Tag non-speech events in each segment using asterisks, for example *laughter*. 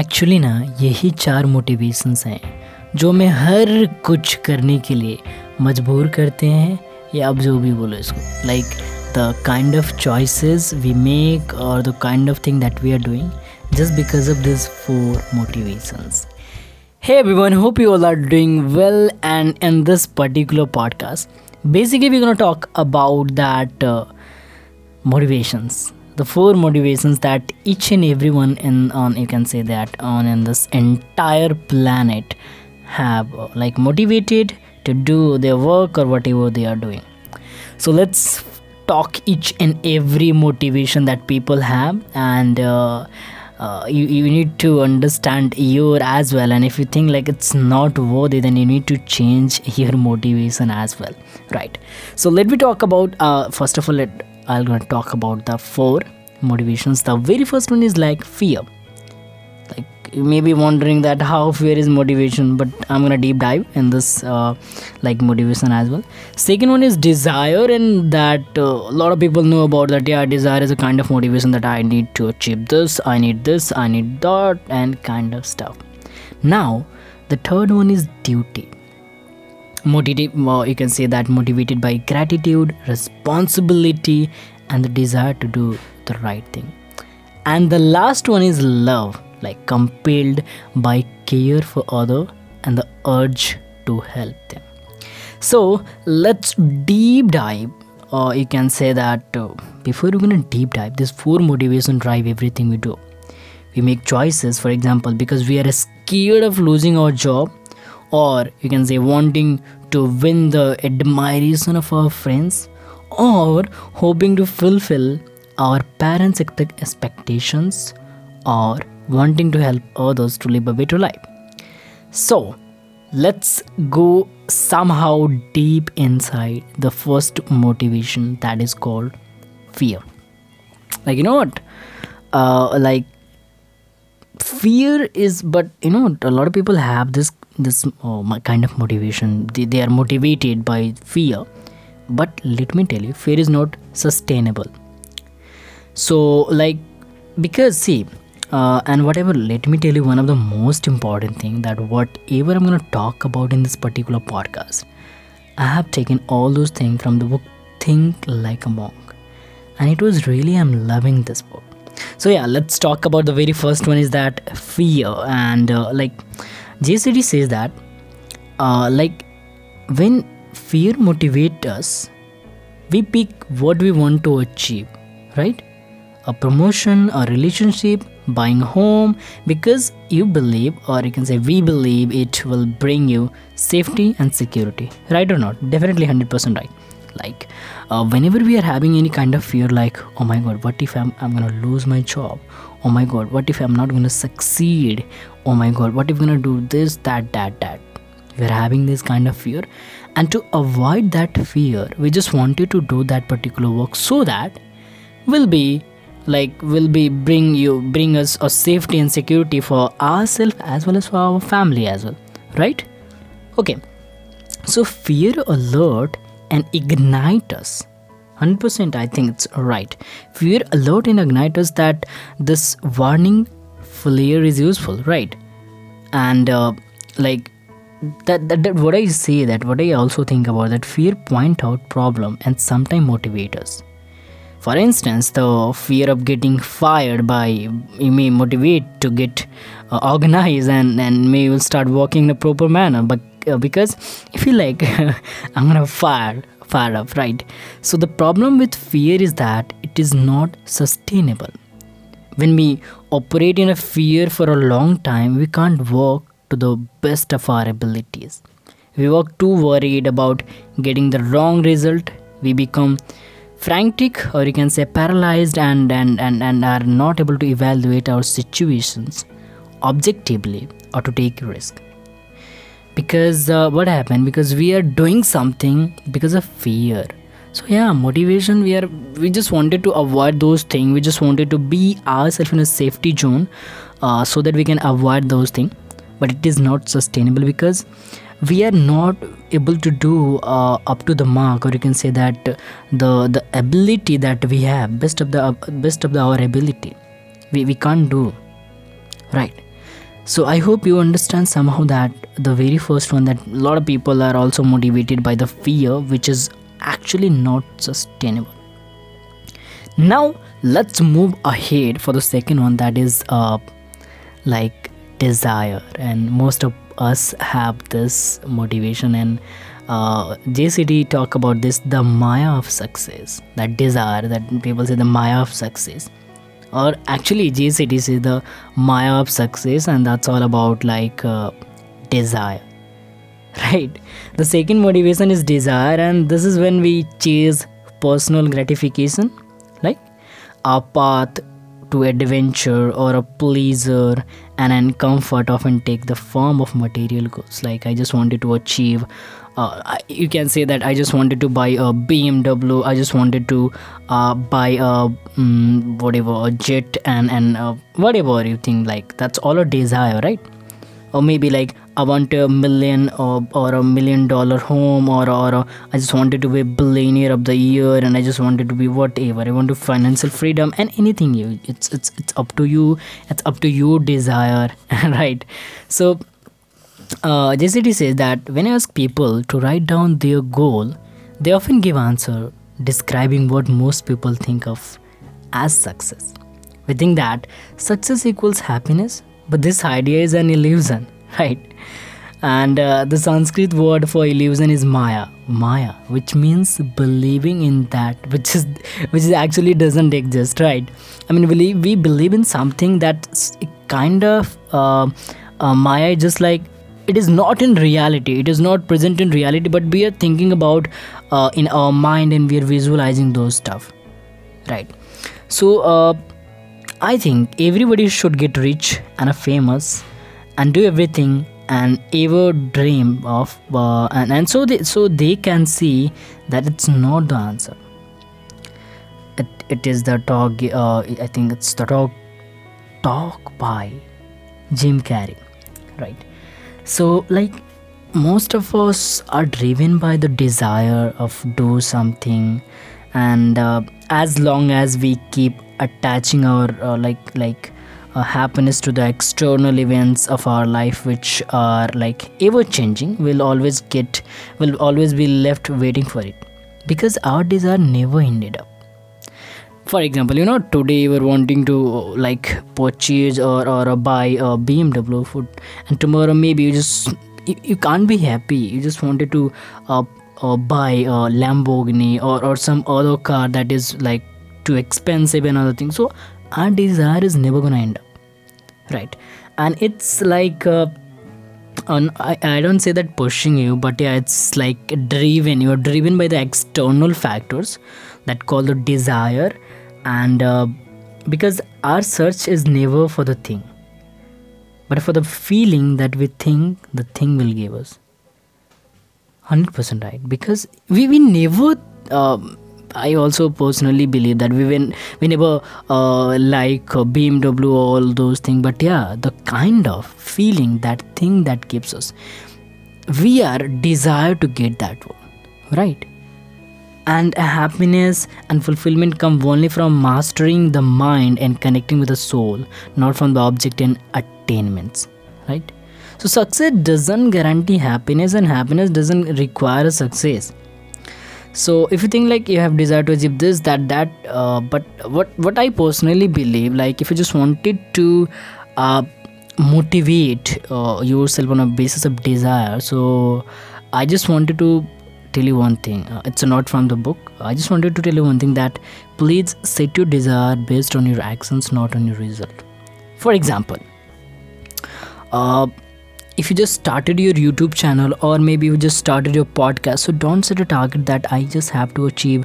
Actually ना, यही चार मोटिवेशंस हैं, जो मैं हर कुछ करने के लिए मजबूर करते हैं, या अब जो भी बोलो इसको। Like the kind of choices we make और the kind of thing that we are doing just because of this four motivations hey everyone hope you all are doing well and in this particular podcast basically we gonna talk about that motivations the four motivations that each and everyone in on you can say that on in this entire planet have uh, like motivated to do their work or whatever they are doing. So let's talk each and every motivation that people have and. Uh, uh, you, you need to understand your as well and if you think like it's not worthy then you need to change your motivation as well right so let me talk about uh, first of all let, i'm going to talk about the four motivations. The very first one is like fear. Like you may be wondering that how fear is motivation but i'm gonna deep dive in this uh, like motivation as well. Second one is desire and that uh, a lot of people know about that yeah desire is a kind of motivation that i need to achieve this i need this i need that and kind of stuff. Now the third one is duty. Motivated well, you can say that motivated by gratitude responsibility and the desire to do the right thing. And the last one is love like compelled by care for other and the urge to help them. So let's deep dive or you can say that uh, before we're gonna deep dive this four motivation drive everything we do. We make choices for example because we are scared of losing our job or you can say wanting to win the admiration of our friends or hoping to fulfill our parents expectations or wanting to help others to live a better life. So let's go somehow deep inside the first motivation that is called fear. Like you know what? Uh, like fear is but you know a lot of people have this this mo- kind of motivation. They, they are motivated by fear. But let me tell you fear is not sustainable so like because see uh, and whatever let me tell you one of the most important thing that whatever i'm going to talk about in this particular podcast i have taken all those things from the book think like a monk. And it was really i'm loving this book. So yeah let's talk about the very first one is that fear. And uh, like Jay Shetty says that uh, like when fear motivates us we pick what we want to achieve right a promotion a relationship buying a home because you believe or you can say we believe it will bring you safety and security. Right or not? Definitely 100% right. Like uh, whenever we are having any kind of fear like oh my god what if i'm, I'm gonna lose my job? Oh my god what if i'm not gonna succeed? Oh my god what if i'm gonna do this that that that? We are having this kind of fear. And to avoid that fear we just wanted to do that particular work so that we'll be like will be bring you bring us a safety and security for ourselves as well as for our family as well right? Okay. So fear alert and ignite us. 100% i think it's right. Fear alert and ignite us that this warning flare is useful right? And uh, like that, that, that what i say that what i also think about that fear point out problem and sometimes motivate us for instance the fear of getting fired by may motivate to get uh, organized and and may will start working in a proper manner but uh, because if you like *laughs* i'm gonna fire fire up right? So the problem with fear is that it is not sustainable. When we operate in a fear for a long time we can't work to the best of our abilities. We work too worried about getting the wrong result we become frantic or you can say paralyzed and, and, and, and are not able to evaluate our situations objectively or to take risk. Because uh, what happened? Because we are doing something because of fear. So yeah motivation we are we just wanted to avoid those things. We just wanted to be ourselves in a safety zone uh, so that we can avoid those things. But it is not sustainable because we are not able to do uh, up to the mark or you can say that the the ability that we have best of the best of the, our ability we, we can't do right? So i hope you understand somehow that the very first one that a lot of people are also motivated by the fear which is actually not sustainable. Now let's move ahead for the second one that is uh like desire. And most of us have this motivation and uh, Jay Shetty talk about this the Maya of success that desire that people say the Maya of success. Or actually Jay Shetty say the Maya of success and that's all about like uh, desire *laughs* right? The second motivation is desire and this is when we chase personal gratification like our path to adventure or a pleasure and then comfort often take the form of material goods. Like i just wanted to achieve uh, you can say that i just wanted to buy a bmw i just wanted to uh, buy a um, whatever a jet and and uh, whatever you think like that's all a desire right? Or maybe like I want a million or, or a million dollar home or or I just wanted to be billionaire of the year and I just wanted to be whatever. I want to financial freedom and anything you it's it's it's up to you. It's up to your desire *laughs* right? So uh, says that when I ask people to write down their goal they often give answer describing what most people think of as success. We think that success equals happiness but this idea is an illusion right. And uh, the sanskrit word for illusion is maya. Maya which means believing in that *laughs* which is which is actually doesn't exist right? I mean we, we believe in something that's kind of uh, uh, maya just like it is not in reality. It is not present in reality but we are thinking about uh, in our mind and we are visualizing those stuff. Right. So uh, i think everybody should get rich and famous and do everything and ever dream of uh, and, and so they so they can see that it's not the answer. It, it is the talk uh, i think it's the talk talk by jim carrey right? So like most of us are driven by the desire of do something and uh, as long as we keep attaching our uh, like like uh, happiness to the external events of our life which are like ever changing will always get will always be left waiting for it. Because our desire never ended up. For example you know today you were wanting to like purchase or, or buy a bmw food and tomorrow maybe you just you, you can't be happy. You just wanted to uh, uh, buy a lamborghini or, or some other car that is like too expensive and other things. So our desire is never gonna end up. Right. And it's like uh, on I, I don't say that pushing you but yeah it's like driven. You're driven by the external factors that call the desire and uh, because our search is never for the thing but for the feeling that we think the thing will give us. 100% right. Because we, we never um, I also personally believe that we when we never uh, like uh, BMW all those things, but yeah, the kind of feeling that thing that gives us, we are desire to get that one, right? And happiness and fulfillment come only from mastering the mind and connecting with the soul, not from the object and attainments, right? So success doesn't guarantee happiness, and happiness doesn't require success so if you think like you have desire to achieve this that that uh, but what what i personally believe like if you just wanted to uh, motivate uh, yourself on a basis of desire so i just wanted to tell you one thing. Uh, it's not from the book. I just wanted to tell you one thing that please set your desire based on your actions not on your result. For example uh, if you just started your youtube channel or maybe you just started your podcast so don't set a target that i just have to achieve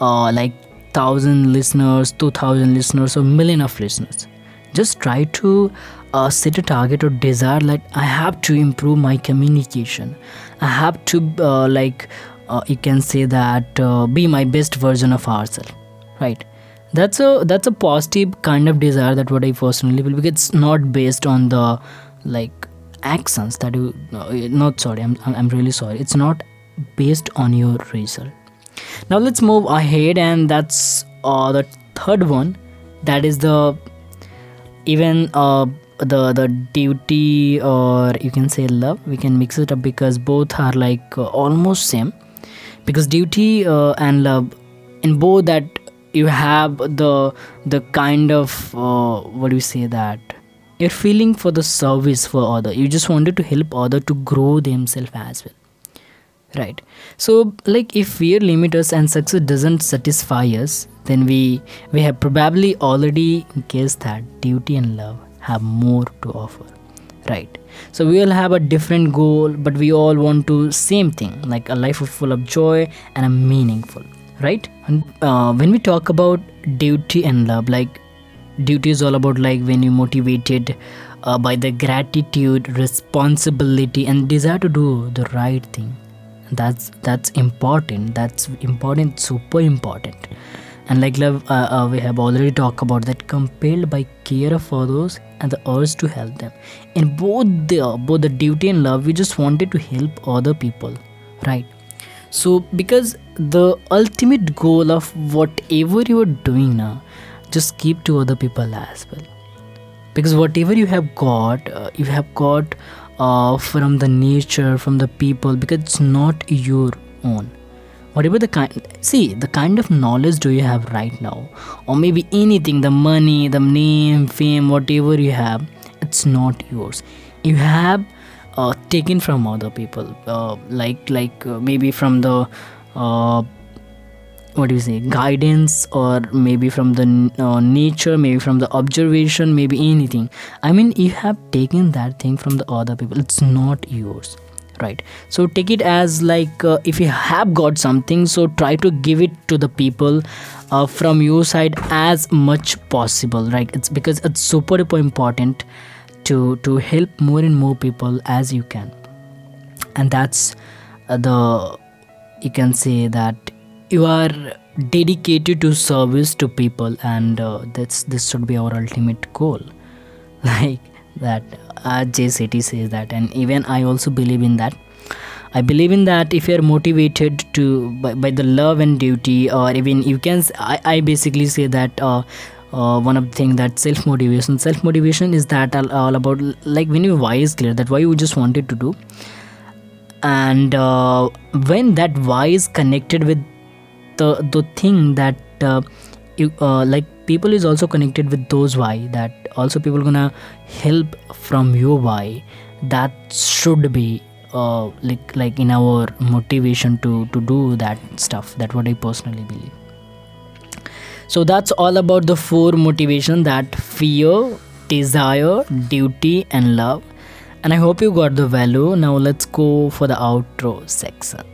uh, like 1000 listeners 2000 listeners or million of listeners. Just try to uh, set a target or desire like i have to improve my communication. I have to uh, like uh, you can say that uh, be my best version of ourselves right? That's a that's a positive kind of desire that what i personally believe. Because it's not based on the like actions that you not sorry I'm, I'm really sorry. It's not based on your result now let's move ahead and that's uh, the third one. That is the even uh, the the duty or you can say love. We can mix it up because both are like uh, almost same. Because duty uh, and love in both that you have the the kind of uh, what do you say that you're feeling for the service for other. You just wanted to help other to grow themselves as well. Right. So like if fear limits us and success doesn't satisfy us then we we have probably already guessed that duty and love have more to offer. Right. So we all have a different goal but we all want to same thing like a life full of joy and a meaningful. Right? And uh, when we talk about duty and love like duty is all about like when you're motivated uh, by the gratitude responsibility and desire to do the right thing. That's that's important. That's important super important. And like love uh, uh, we have already talked about that compelled by care of others and the urge to help them. In both the both the duty and love we just wanted to help other people right? So because the ultimate goal of whatever you are doing now just keep to other people as well. Because whatever you have got uh, you have got uh, from the nature from the people because it's not your own. Whatever the kind see the kind of knowledge do you have right now? Or maybe anything the money the name fame whatever you have it's not yours. You have uh, taken from other people uh, like like uh, maybe from the uh, what do you say guidance or maybe from the uh, nature maybe from the observation maybe anything. I mean you have taken that thing from the other people. It's not yours right? So take it as like uh, if you have got something so try to give it to the people uh, from your side as much possible right? It's because it's super important to to help more and more people as you can. And that's uh, the you can say that you are dedicated to service to people and uh, that's this should be our ultimate goal. *laughs* Like that Jay Shetty says that and even I also believe in that. I believe in that if you're motivated to by, by the love and duty or even you can I, I basically say that uh, uh, one of the thing that self motivation self motivation is that all, all, about like when your why is clear that why you just wanted to do. And uh, when that why is connected with the the thing that uh, you uh, like people is also connected with those why that also people gonna help from your why. That should be uh, like like in our motivation to to do that stuff that what i personally believe. So that's all about the four motivation that fear desire duty and love. And i hope you got the value. Now let's go for the outro section